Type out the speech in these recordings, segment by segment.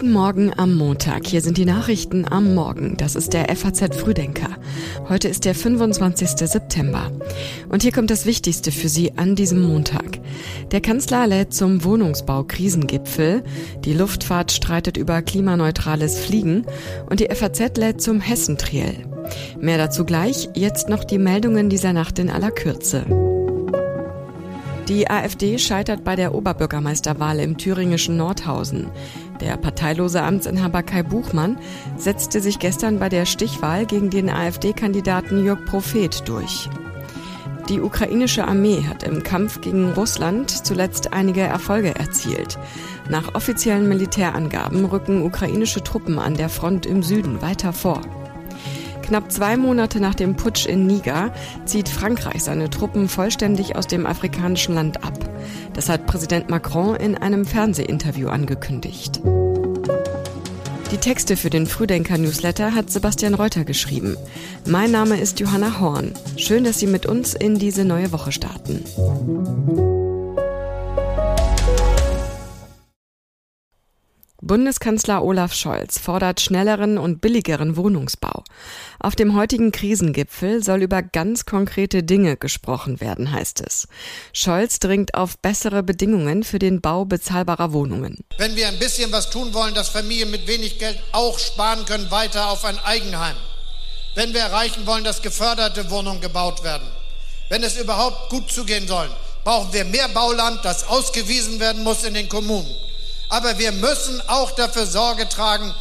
Guten Morgen am Montag. Hier sind die Nachrichten am Morgen. Das ist der FAZ Frühdenker. Heute ist der 25. September. Und hier kommt das Wichtigste für Sie an diesem Montag. Der Kanzler lädt zum Wohnungsbau-Krisengipfel. Die Luftfahrt streitet über klimaneutrales Fliegen. Und die FAZ lädt zum Hessentriell. Mehr dazu gleich. Jetzt noch die Meldungen dieser Nacht in aller Kürze. Die AfD scheitert bei der Oberbürgermeisterwahl im thüringischen Nordhausen. Der parteilose Amtsinhaber Kai Buchmann setzte sich gestern bei der Stichwahl gegen den AfD-Kandidaten Jörg Prophet durch. Die ukrainische Armee hat im Kampf gegen Russland zuletzt einige Erfolge erzielt. Nach offiziellen Militärangaben rücken ukrainische Truppen an der Front im Süden weiter vor. Knapp zwei Monate nach dem Putsch in Niger zieht Frankreich seine Truppen vollständig aus dem afrikanischen Land ab. Das hat Präsident Macron in einem Fernsehinterview angekündigt. Die Texte für den Frühdenker-Newsletter hat Sebastian Reuter geschrieben. Mein Name ist Johanna Horn. Schön, dass Sie mit uns in diese neue Woche starten. Bundeskanzler Olaf Scholz fordert schnelleren und billigeren Wohnungsbau. Auf dem heutigen Krisengipfel soll über ganz konkrete Dinge gesprochen werden, heißt es. Scholz dringt auf bessere Bedingungen für den Bau bezahlbarer Wohnungen. Wenn wir ein bisschen was tun wollen, dass Familien mit wenig Geld auch sparen können, weiter auf ein Eigenheim. Wenn wir erreichen wollen, dass geförderte Wohnungen gebaut werden. Wenn es überhaupt gut zugehen soll, brauchen wir mehr Bauland, das ausgewiesen werden muss in den Kommunen. Aber wir müssen auch dafür Sorge tragen,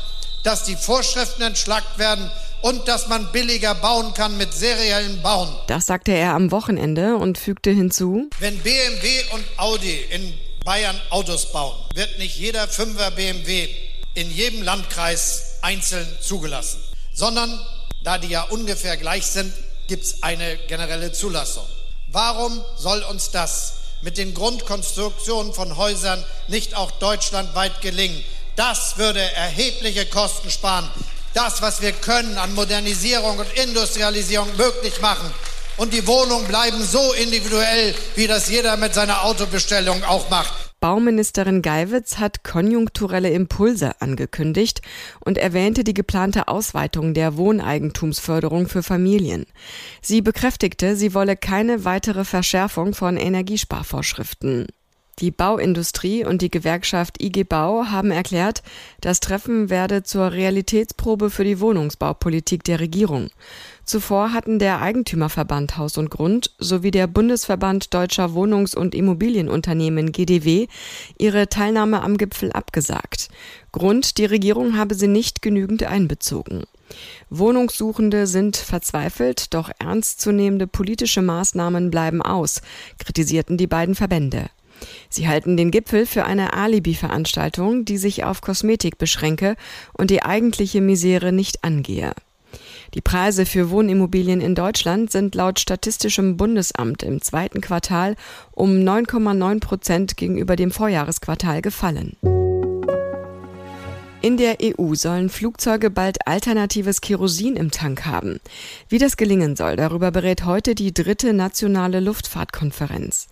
dass die Vorschriften entschlackt werden und dass man billiger bauen kann mit seriellen Bauen. Das sagte er am Wochenende und fügte hinzu, wenn BMW und Audi in Bayern Autos bauen, wird nicht jeder Fünfer BMW in jedem Landkreis einzeln zugelassen, sondern da die ja ungefähr gleich sind, gibt es eine generelle Zulassung. Warum soll uns das mit den Grundkonstruktionen von Häusern nicht auch deutschlandweit gelingen. Das würde erhebliche Kosten sparen. Das, was wir können an Modernisierung und Industrialisierung möglich machen. Und die Wohnungen bleiben so individuell, wie das jeder mit seiner Autobestellung auch macht. Bauministerin Geiwitz hat konjunkturelle Impulse angekündigt und erwähnte die geplante Ausweitung der Wohneigentumsförderung für Familien. Sie bekräftigte, sie wolle keine weitere Verschärfung von Energiesparvorschriften. Die Bauindustrie und die Gewerkschaft IG Bau haben erklärt, das Treffen werde zur Realitätsprobe für die Wohnungsbaupolitik der Regierung. Zuvor hatten der Eigentümerverband Haus und Grund sowie der Bundesverband Deutscher Wohnungs- und Immobilienunternehmen GDW ihre Teilnahme am Gipfel abgesagt. Grund, die Regierung habe sie nicht genügend einbezogen. Wohnungssuchende sind verzweifelt, doch ernstzunehmende politische Maßnahmen bleiben aus, kritisierten die beiden Verbände. Sie halten den Gipfel für eine Alibi-Veranstaltung, die sich auf Kosmetik beschränke und die eigentliche Misere nicht angehe. Die Preise für Wohnimmobilien in Deutschland sind laut Statistischem Bundesamt im zweiten Quartal um 9,9 Prozent gegenüber dem Vorjahresquartal gefallen. In der EU sollen Flugzeuge bald alternatives Kerosin im Tank haben. Wie das gelingen soll, darüber berät heute die dritte nationale Luftfahrtkonferenz.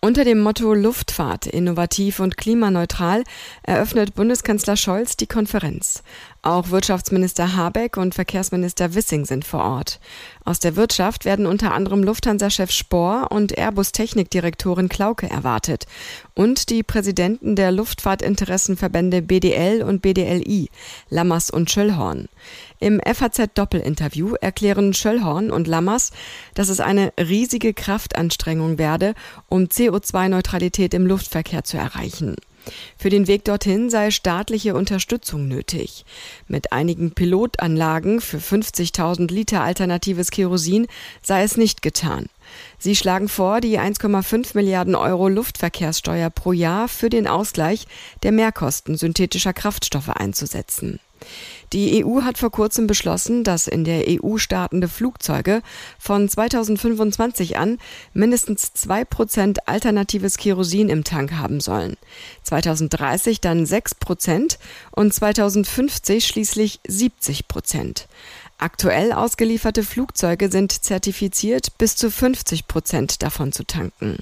Unter dem Motto Luftfahrt innovativ und klimaneutral eröffnet Bundeskanzler Scholz die Konferenz. Auch Wirtschaftsminister Habeck und Verkehrsminister Wissing sind vor Ort. Aus der Wirtschaft werden unter anderem Lufthansa-Chef Spohr und Airbus-Technikdirektorin Klauke erwartet und die Präsidenten der Luftfahrtinteressenverbände BDL und BDLI, Lammers und Schöllhorn. Im FAZ-Doppelinterview erklären Schöllhorn und Lammers, dass es eine riesige Kraftanstrengung werde, um CO2-Neutralität im Luftverkehr zu erreichen. Für den Weg dorthin sei staatliche Unterstützung nötig. Mit einigen Pilotanlagen für 50.000 Liter alternatives Kerosin sei es nicht getan. Sie schlagen vor, die 1,5 Milliarden Euro Luftverkehrssteuer pro Jahr für den Ausgleich der Mehrkosten synthetischer Kraftstoffe einzusetzen. Die EU hat vor kurzem beschlossen, dass in der EU startende Flugzeuge von 2025 an mindestens zwei Prozent alternatives Kerosin im Tank haben sollen. 2030 dann sechs Prozent und 2050 schließlich 70 Prozent. Aktuell ausgelieferte Flugzeuge sind zertifiziert, bis zu 50 Prozent davon zu tanken.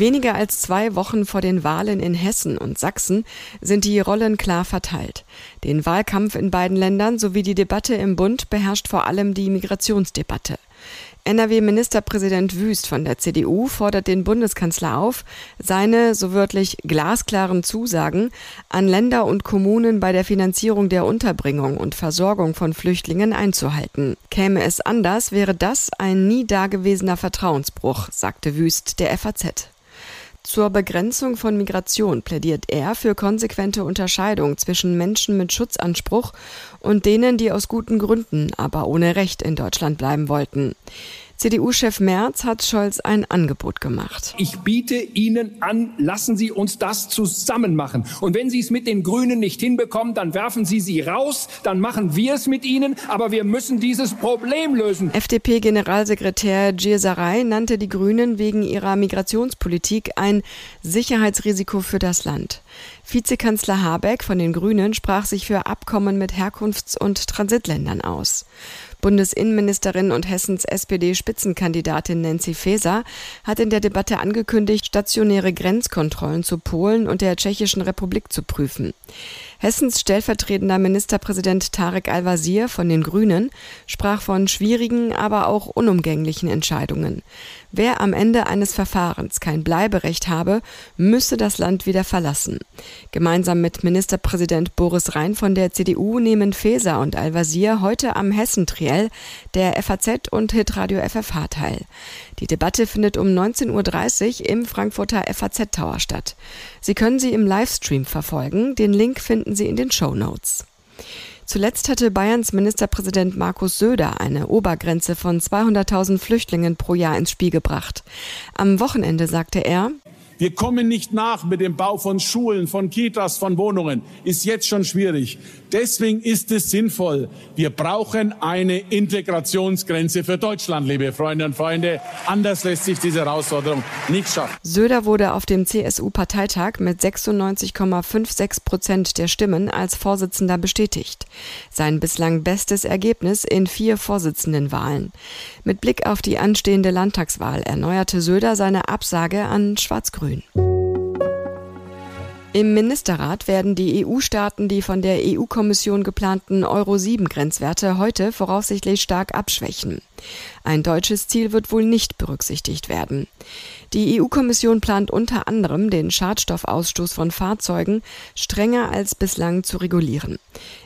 Weniger als zwei Wochen vor den Wahlen in Hessen und Sachsen sind die Rollen klar verteilt. Den Wahlkampf in beiden Ländern sowie die Debatte im Bund beherrscht vor allem die Migrationsdebatte. NRW-Ministerpräsident Wüst von der CDU fordert den Bundeskanzler auf, seine, so wörtlich, glasklaren Zusagen an Länder und Kommunen bei der Finanzierung der Unterbringung und Versorgung von Flüchtlingen einzuhalten. Käme es anders, wäre das ein nie dagewesener Vertrauensbruch, sagte Wüst der FAZ. Zur Begrenzung von Migration plädiert er für konsequente Unterscheidung zwischen Menschen mit Schutzanspruch und denen, die aus guten Gründen, aber ohne Recht in Deutschland bleiben wollten. CDU-Chef Merz hat Scholz ein Angebot gemacht. Ich biete Ihnen an, lassen Sie uns das zusammen machen. Und wenn Sie es mit den Grünen nicht hinbekommen, dann werfen Sie sie raus, dann machen wir es mit Ihnen, aber wir müssen dieses Problem lösen. FDP-Generalsekretär Gierserei nannte die Grünen wegen ihrer Migrationspolitik ein Sicherheitsrisiko für das Land. Vizekanzler Habeck von den Grünen sprach sich für Abkommen mit Herkunfts- und Transitländern aus. Bundesinnenministerin und Hessens SPD-Spitzenkandidatin Nancy Faeser hat in der Debatte angekündigt, stationäre Grenzkontrollen zu Polen und der Tschechischen Republik zu prüfen. Hessens stellvertretender Ministerpräsident Tarek Al-Wazir von den Grünen sprach von schwierigen, aber auch unumgänglichen Entscheidungen. Wer am Ende eines Verfahrens kein Bleiberecht habe, müsse das Land wieder verlassen. Gemeinsam mit Ministerpräsident Boris Rhein von der CDU nehmen Faeser und Al-Wazir heute am Hessentriell der FAZ und Hitradio FFH teil. Die Debatte findet um 19.30 Uhr im Frankfurter FAZ Tower statt. Sie können sie im Livestream verfolgen. Den Link finden Sie in den Show Notes. Zuletzt hatte Bayerns Ministerpräsident Markus Söder eine Obergrenze von 200.000 Flüchtlingen pro Jahr ins Spiel gebracht. Am Wochenende sagte er, wir kommen nicht nach mit dem Bau von Schulen, von Kitas, von Wohnungen. Ist jetzt schon schwierig. Deswegen ist es sinnvoll. Wir brauchen eine Integrationsgrenze für Deutschland, liebe Freunde und Freunde. Anders lässt sich diese Herausforderung nicht schaffen. Söder wurde auf dem CSU-Parteitag mit 96,56 Prozent der Stimmen als Vorsitzender bestätigt. Sein bislang bestes Ergebnis in vier Vorsitzendenwahlen. Mit Blick auf die anstehende Landtagswahl erneuerte Söder seine Absage an Schwarz-Grün. Im Ministerrat werden die EU-Staaten die von der EU-Kommission geplanten Euro-7-Grenzwerte heute voraussichtlich stark abschwächen. Ein deutsches Ziel wird wohl nicht berücksichtigt werden. Die EU-Kommission plant unter anderem, den Schadstoffausstoß von Fahrzeugen strenger als bislang zu regulieren.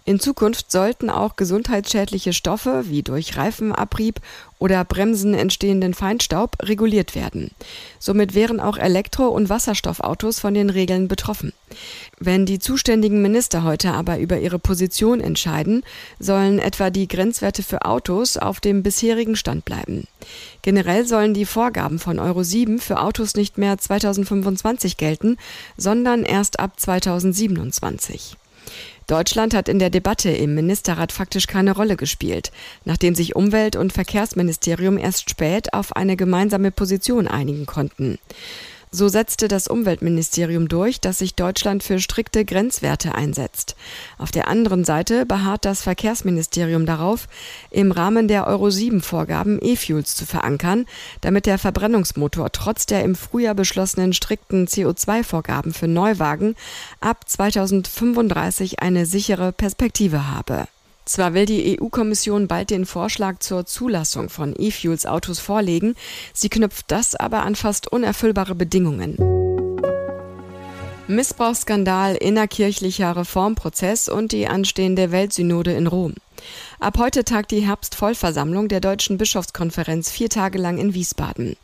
In Zukunft sollten auch gesundheitsschädliche Stoffe wie durch Reifenabrieb oder Bremsen entstehenden Feinstaub reguliert werden. Somit wären auch Elektro- und Wasserstoffautos von den Regeln betroffen. Wenn die zuständigen Minister heute aber über ihre Position entscheiden, sollen etwa die Grenzwerte für Autos auf dem bisherigen Stand bleiben. Generell sollen die Vorgaben von Euro 7 für Autos nicht mehr 2025 gelten, sondern erst ab 2027. Deutschland hat in der Debatte im Ministerrat faktisch keine Rolle gespielt, nachdem sich Umwelt- und Verkehrsministerium erst spät auf eine gemeinsame Position einigen konnten. So setzte das Umweltministerium durch, dass sich Deutschland für strikte Grenzwerte einsetzt. Auf der anderen Seite beharrt das Verkehrsministerium darauf, im Rahmen der Euro 7 Vorgaben E-Fuels zu verankern, damit der Verbrennungsmotor trotz der im Frühjahr beschlossenen strikten CO2-Vorgaben für Neuwagen ab 2035 eine sichere Perspektive habe. Zwar will die EU-Kommission bald den Vorschlag zur Zulassung von E-Fuels-Autos vorlegen, sie knüpft das aber an fast unerfüllbare Bedingungen. Missbrauchsskandal, innerkirchlicher Reformprozess und die anstehende Weltsynode in Rom. Ab heute tagt die Herbstvollversammlung der Deutschen Bischofskonferenz vier Tage lang in Wiesbaden.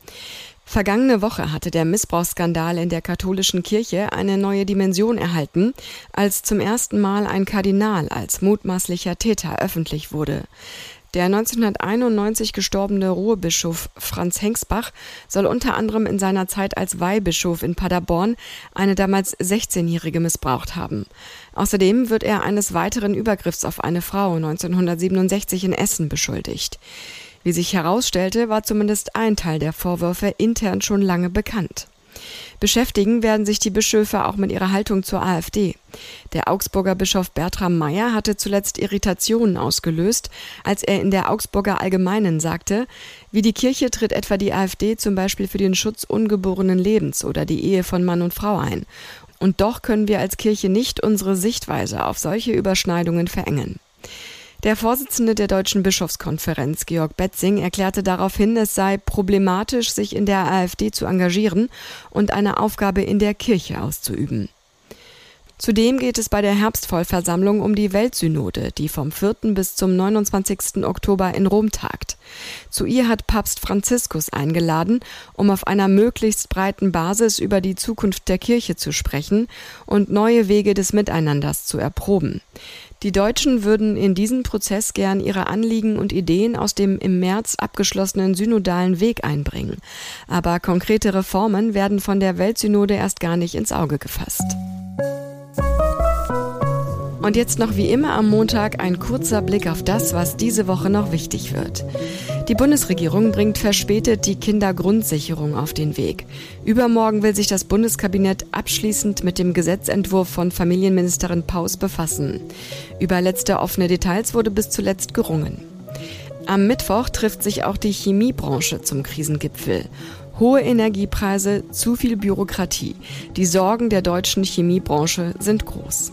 Vergangene Woche hatte der Missbrauchsskandal in der katholischen Kirche eine neue Dimension erhalten, als zum ersten Mal ein Kardinal als mutmaßlicher Täter öffentlich wurde. Der 1991 gestorbene Ruhrbischof Franz Hengsbach soll unter anderem in seiner Zeit als Weihbischof in Paderborn eine damals 16-Jährige missbraucht haben. Außerdem wird er eines weiteren Übergriffs auf eine Frau 1967 in Essen beschuldigt. Wie sich herausstellte, war zumindest ein Teil der Vorwürfe intern schon lange bekannt. Beschäftigen werden sich die Bischöfe auch mit ihrer Haltung zur AfD. Der Augsburger Bischof Bertram Meyer hatte zuletzt Irritationen ausgelöst, als er in der Augsburger Allgemeinen sagte, wie die Kirche tritt etwa die AfD zum Beispiel für den Schutz ungeborenen Lebens oder die Ehe von Mann und Frau ein. Und doch können wir als Kirche nicht unsere Sichtweise auf solche Überschneidungen verengen. Der Vorsitzende der Deutschen Bischofskonferenz, Georg Betzing, erklärte daraufhin, es sei problematisch, sich in der AfD zu engagieren und eine Aufgabe in der Kirche auszuüben. Zudem geht es bei der Herbstvollversammlung um die Weltsynode, die vom 4. bis zum 29. Oktober in Rom tagt. Zu ihr hat Papst Franziskus eingeladen, um auf einer möglichst breiten Basis über die Zukunft der Kirche zu sprechen und neue Wege des Miteinanders zu erproben. Die Deutschen würden in diesen Prozess gern ihre Anliegen und Ideen aus dem im März abgeschlossenen synodalen Weg einbringen. Aber konkrete Reformen werden von der Weltsynode erst gar nicht ins Auge gefasst. Und jetzt noch wie immer am Montag ein kurzer Blick auf das, was diese Woche noch wichtig wird. Die Bundesregierung bringt verspätet die Kindergrundsicherung auf den Weg. Übermorgen will sich das Bundeskabinett abschließend mit dem Gesetzentwurf von Familienministerin Paus befassen. Über letzte offene Details wurde bis zuletzt gerungen. Am Mittwoch trifft sich auch die Chemiebranche zum Krisengipfel. Hohe Energiepreise, zu viel Bürokratie. Die Sorgen der deutschen Chemiebranche sind groß.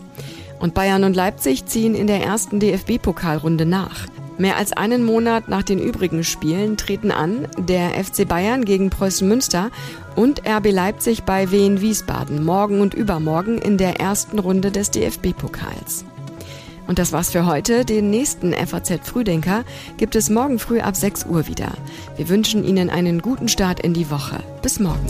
Und Bayern und Leipzig ziehen in der ersten DFB-Pokalrunde nach. Mehr als einen Monat nach den übrigen Spielen treten an der FC Bayern gegen Preußen Münster und RB Leipzig bei Wien Wiesbaden morgen und übermorgen in der ersten Runde des DFB-Pokals. Und das war's für heute. Den nächsten FAZ Frühdenker gibt es morgen früh ab 6 Uhr wieder. Wir wünschen Ihnen einen guten Start in die Woche. Bis morgen.